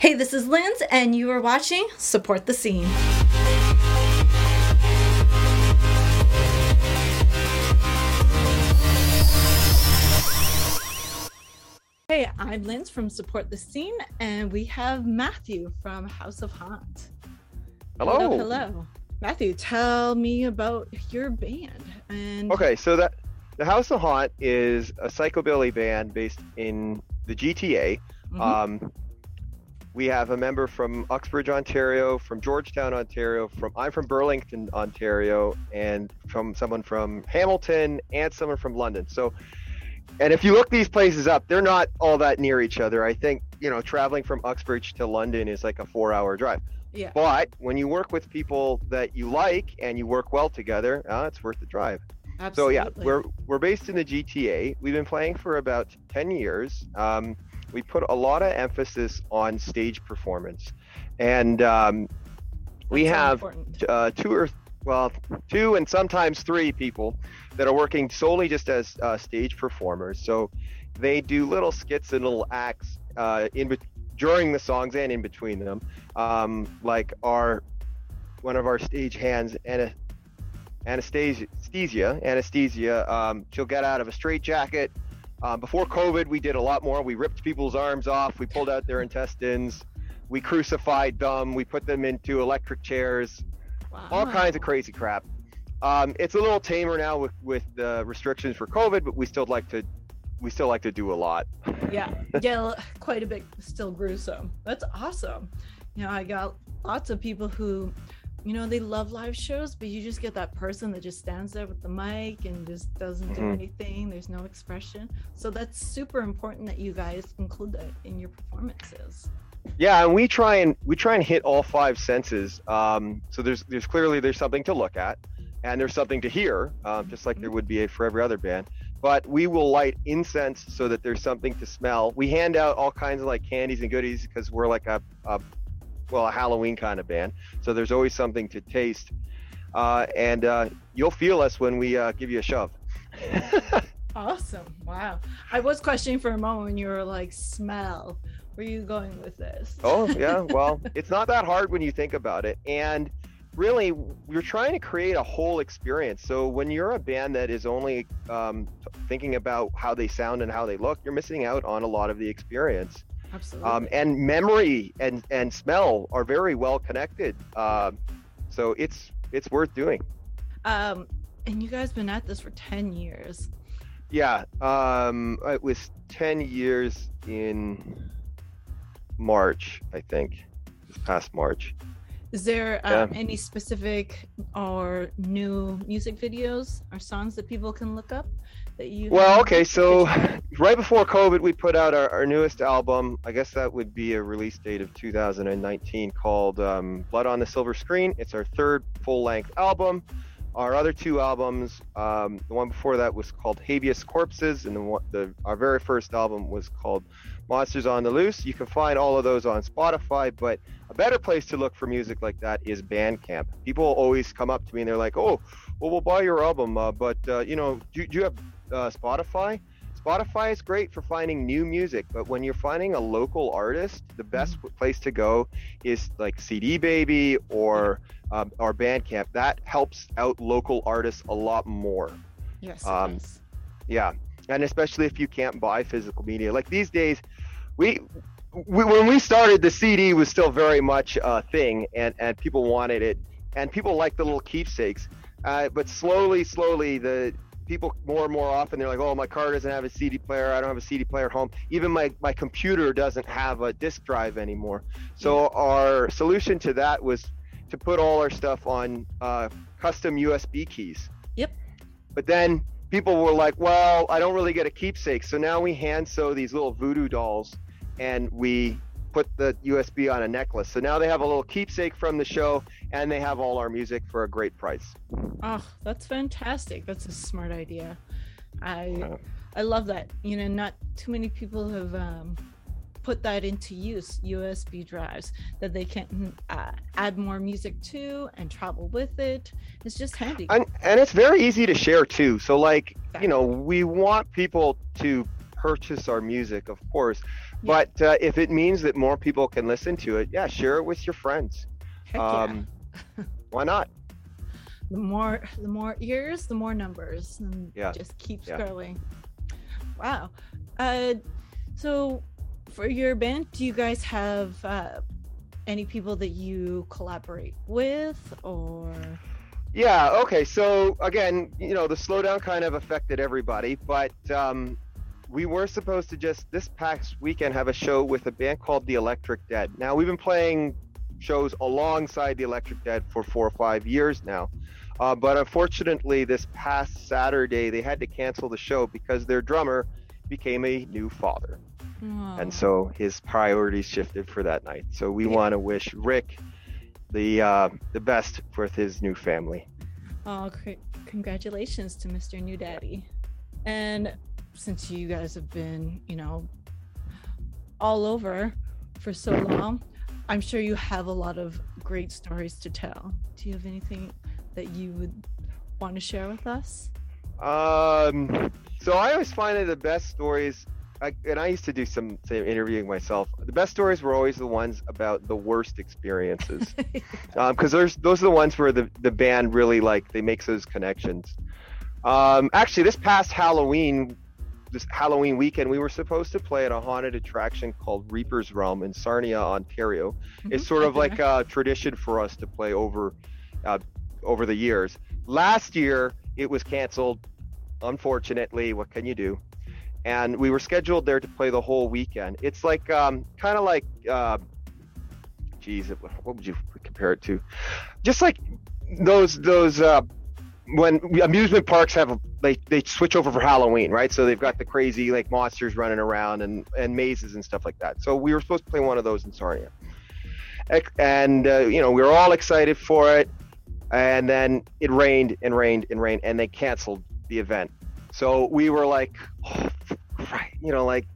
Hey, this is Linz, and you are watching Support the Scene. Hey, I'm Linz from Support the Scene, and we have Matthew from House of Haunt. Hello. Hello, hello. Matthew, tell me about your band. And Okay, so that the House of Haunt is a psychobilly band based in the GTA. Mhm. Um, we have a member from Uxbridge, Ontario, from Georgetown, Ontario, from I'm from Burlington, Ontario, and from someone from Hamilton and someone from London. So, and if you look these places up, they're not all that near each other. I think you know traveling from Uxbridge to London is like a four-hour drive. yeah, But when you work with people that you like and you work well together, uh, it's worth the drive. Absolutely. So yeah, we're we're based in the GTA. We've been playing for about ten years. Um, we put a lot of emphasis on stage performance, and um, we have uh, two or well, two and sometimes three people that are working solely just as uh, stage performers. So they do little skits and little acts uh, in bet- during the songs and in between them. Um, like our one of our stage hands, Ana- Anastasia, Anesthesia, Anesthesia, um, she'll get out of a straight Um, before COVID, we did a lot more. We ripped people's arms off. We pulled out their intestines. We crucified them. We put them into electric chairs all kinds of crazy crap. Um, it's a little tamer now with with the restrictions for COVID, but we still like to we still like to do a lot. yeah yeah quite a bit still gruesome that's awesome you know i got lots of people who you know they love live shows but you just get that person that just stands there with the mic and just doesn't do Mhm. anything there's no expression so that's super important that you guys include that in your performances Yeah, and we try and we try and hit all five senses. Um, so there's there's clearly there's something to look at, and there's something to hear, um, just like there would be for every other band. But we will light incense so that there's something to smell. We hand out all kinds of like candies and goodies because we're like a, a well a Halloween kind of band. So there's always something to taste, uh, and uh, you'll feel us when we uh, give you a shove. awesome wow i was questioning for a moment when you were like smell where are you going with this Oh yeah, well, it's not that hard when you think about it, and really, you're trying to create a whole experience. So when you're a band that is only um, thinking about how they sound and how they look, you're missing out on a lot of the experience. Absolutely Um, and memory and and smell are very well connected. Um, so it's it's worth doing. um and you guys been at this for 10 years Yeah, um, it was ten years in March, I think, this past March. Is there Yeah. um, any specific or new music videos or songs that people can look up that you? Well, okay, so right before COVID, we put out our, our newest album. I guess that would be a release date of 2019 called um, Blood on the Silver Screen. It's our third full length album. Our other two albums, um, the one before that was called Habeas Corpses, and the, the our very first album was called Monsters on the Loose. You can find all of those on Spotify, but a better place to look for music like that is Bandcamp. People always come up to me and they're like, "Oh, well, we'll buy your album, uh, but uh, you know, do, do you have uh, Spotify?" Spotify is great for finding new music, but when you're finding a local artist, the best place to go is like CD Baby or um, or Bandcamp. That helps out local artists a lot more. Yes. um. Yeah, and especially if you can't buy physical media. Like these days, we, we when we started, the CD was still very much a thing, and and people wanted it, and people like the little keepsakes. Uh, but slowly, slowly, the people more and more often they're like, oh, my car doesn't have a CD player. I don't have a CD player at home. Even my my computer doesn't have a disk drive anymore. So our solution to that was to put all our stuff on uh, custom USB keys. Yep. But then people were like, well, I don't really get a keepsake. So now we hand sew these little voodoo dolls and we put the USB on a necklace. So now they have a little keepsake from the show and they have all our music for a great price. Oh, that's fantastic. That's a smart idea. I Yeah. I love that. You know, not too many people have um, put that into use. USB drives that they can uh, add more music to and travel with it. It's just handy. And, and it's very easy to share too. So like, you know, we want people to purchase our music, of course, But uh, if it means that more people can listen to it, yeah, share it with your friends. Heck Um, why not? The more the more ears, the more numbers, and Yeah. just keeps Yeah. growing. Wow. Uh, so for your band, do you guys have uh, any people that you collaborate with, or Yeah. Okay. So again, you know, the slowdown kind of affected everybody, but um, we were supposed to just this past weekend have a show with a band called the Electric Dead. Now we've been playing shows alongside the Electric Dead for four or five years now. Uh, but unfortunately, this past Saturday, they had to cancel the show because their drummer became a new father. and so his priorities shifted for that night. So we Yeah. want to wish Rick the uh, the best with his new family. oh, cr- congratulations to Mr. New Daddy. And since you guys have been, you know, all over for so long, I'm sure you have a lot of great stories to tell. Do you have anything that you would want to share with us? Um, so I always find that the best stories, I, and I used to do some, some interviewing myself. The best stories were always the ones about the worst experiences, because there's those are the ones where the the band really like they makes those connections. Um, actually, this past Halloween, this Halloween weekend, we were supposed to play at a haunted attraction called Reaper's Realm in Sarnia, Ontario. It's Mhm, sort of like a tradition for us to play over uh, over the years. Last year it was canceled. Unfortunately, what can you do? And we were scheduled there to play the whole weekend. It's like um, kind of like, uh, geez, what would you compare it to? Just like those those uh, when amusement parks have a, they they switch over for Halloween, right? So they've got the crazy like monsters running around and and mazes and stuff like that. So we were supposed to play one of those in Sarnia, and uh, you know we were all excited for it, and then it rained and rained and rained, and they canceled the event. So we were like, oh, right, you know, like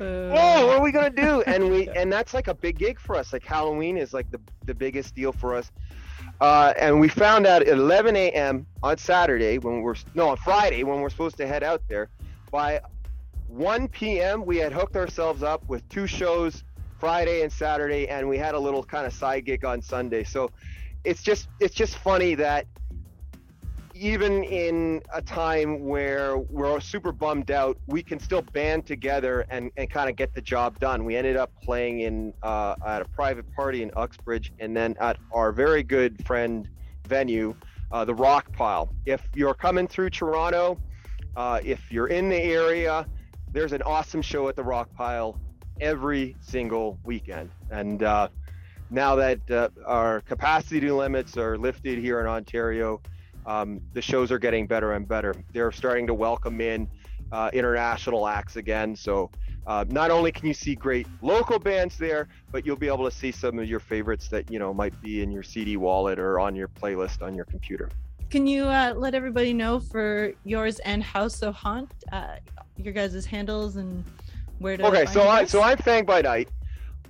oh, what are we gonna do? And we and that's like a big gig for us. Like Halloween is like the the biggest deal for us. Uh, and we found out at 11 a.m. on Saturday when we're no on Friday when we're supposed to head out there. By 1 p.m. we had hooked ourselves up with two shows Friday and Saturday, and we had a little kind of side gig on Sunday. So it's just it's just funny that even in a time where we're super bummed out, we can still band together and, and kind of get the job done. We ended up playing in uh, at a private party in Uxbridge, and then at our very good friend venue, uh, the Rock Pile. If you're coming through Toronto, uh, if you're in the area, there's an awesome show at the Rock Pile every single weekend. And uh, now that uh, our capacity limits are lifted here in Ontario, um, the shows are getting better and better. They're starting to welcome in uh, international acts again. So uh, not only can you see great local bands there, but you'll be able to see some of your favorites that you know might be in your CD wallet or on your playlist on your computer. Can you uh, let everybody know for yours and House of Haunt, uh, your guys' handles and where to? Okay, so you I so I'm Fang by Night.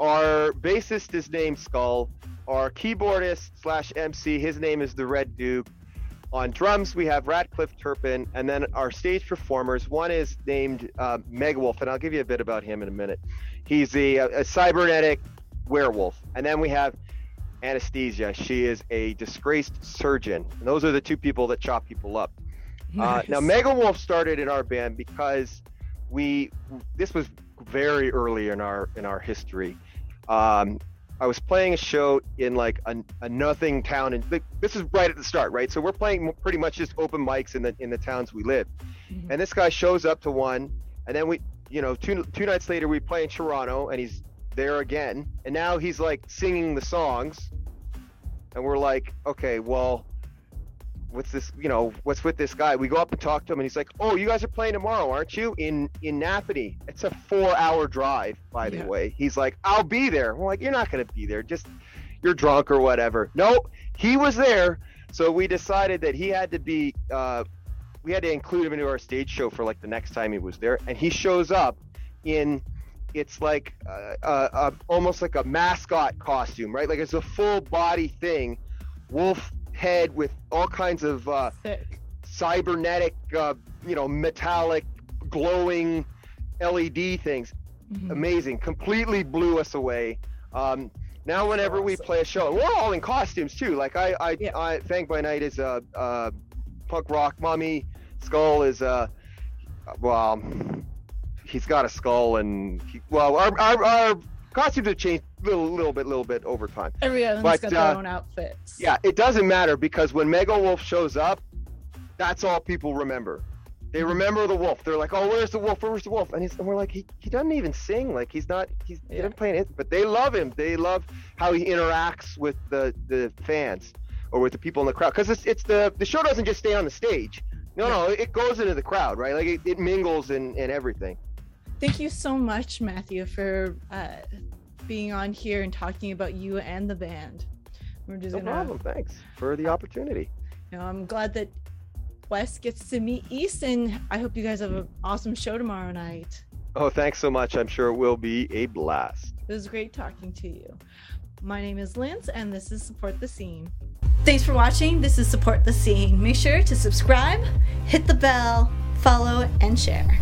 Our bassist is named Skull. Our keyboardist slash MC, his name is the Red Duke. On drums, we have Radcliffe Turpin, and then our stage performers. One is named uh, Megawolf, and I'll give you a bit about him in a minute. He's a, a cybernetic werewolf, and then we have Anesthesia. She is a disgraced surgeon. And those are the two people that chop people up. Uh, now, Nice. Megawolf started in our band because we this was very early in our in our history. Um, I was playing a show in like a, a nothing town, and th- this is right at the start, right? So we're playing pretty much just open mics in the in the towns we live. Mhm. And this guy shows up to one, and then we, you know, two two nights later we play in Toronto, and he's there again, and now he's like singing the songs, and we're like, okay, well, what's this? You know, what's with this guy? We go up and talk to him, and he's like, oh, you guys are playing tomorrow, aren't you? In in Napanee. It's a four-hour drive, by the Yeah. way. He's like, I'll be there. We're like, you're not gonna be there. Just you're drunk or whatever. nope he was there. So we decided that he had to be. Uh, we had to include him into our stage show for like the next time he was there, and he shows up in. It's like uh, uh, uh, almost like a mascot costume, right? Like it's a full body thing, wolf head with all kinds of uh, cybernetic, uh, you know, metallic, glowing LED things. Mhm. amazing. Completely blew us away. Um, now, whenever we play a show, we're all in costumes too. Like I, I, Yeah. I Fang by Night is a, uh punk rock. Mummy Skull is a, well, he's got a skull, and he, well, our, our, our costumes have changed a little, little bit, little bit over time. Everyone's But, got their uh, own outfits. Yeah, it doesn't matter because when Mega Wolf shows up, that's all people remember. They remember the wolf. They're like, "Oh, where's the wolf? Where's the wolf?" And, he's, and we're like, he, "He doesn't even sing. Like he's not. He's he Yeah. doesn't play it." But they love him. They love how he interacts with the the fans or with the people in the crowd. Because it's it's the the show doesn't just stay on the stage. No, no, it goes into the crowd, right? Like it, it mingles and and everything. Thank you so much, Matthew, for uh, being on here and talking about you and the band. We're just No gonna, problem. Thanks for the opportunity. you know, I'm glad that Wes gets to meet East, and I hope you guys have an awesome show tomorrow night. Oh, thanks so much. I'm sure it will be a blast. It was great talking to you. My name is Linz, and this is Support the Scene. Thanks for watching. This is Support the Scene. Make sure to subscribe, hit the bell, follow, and share.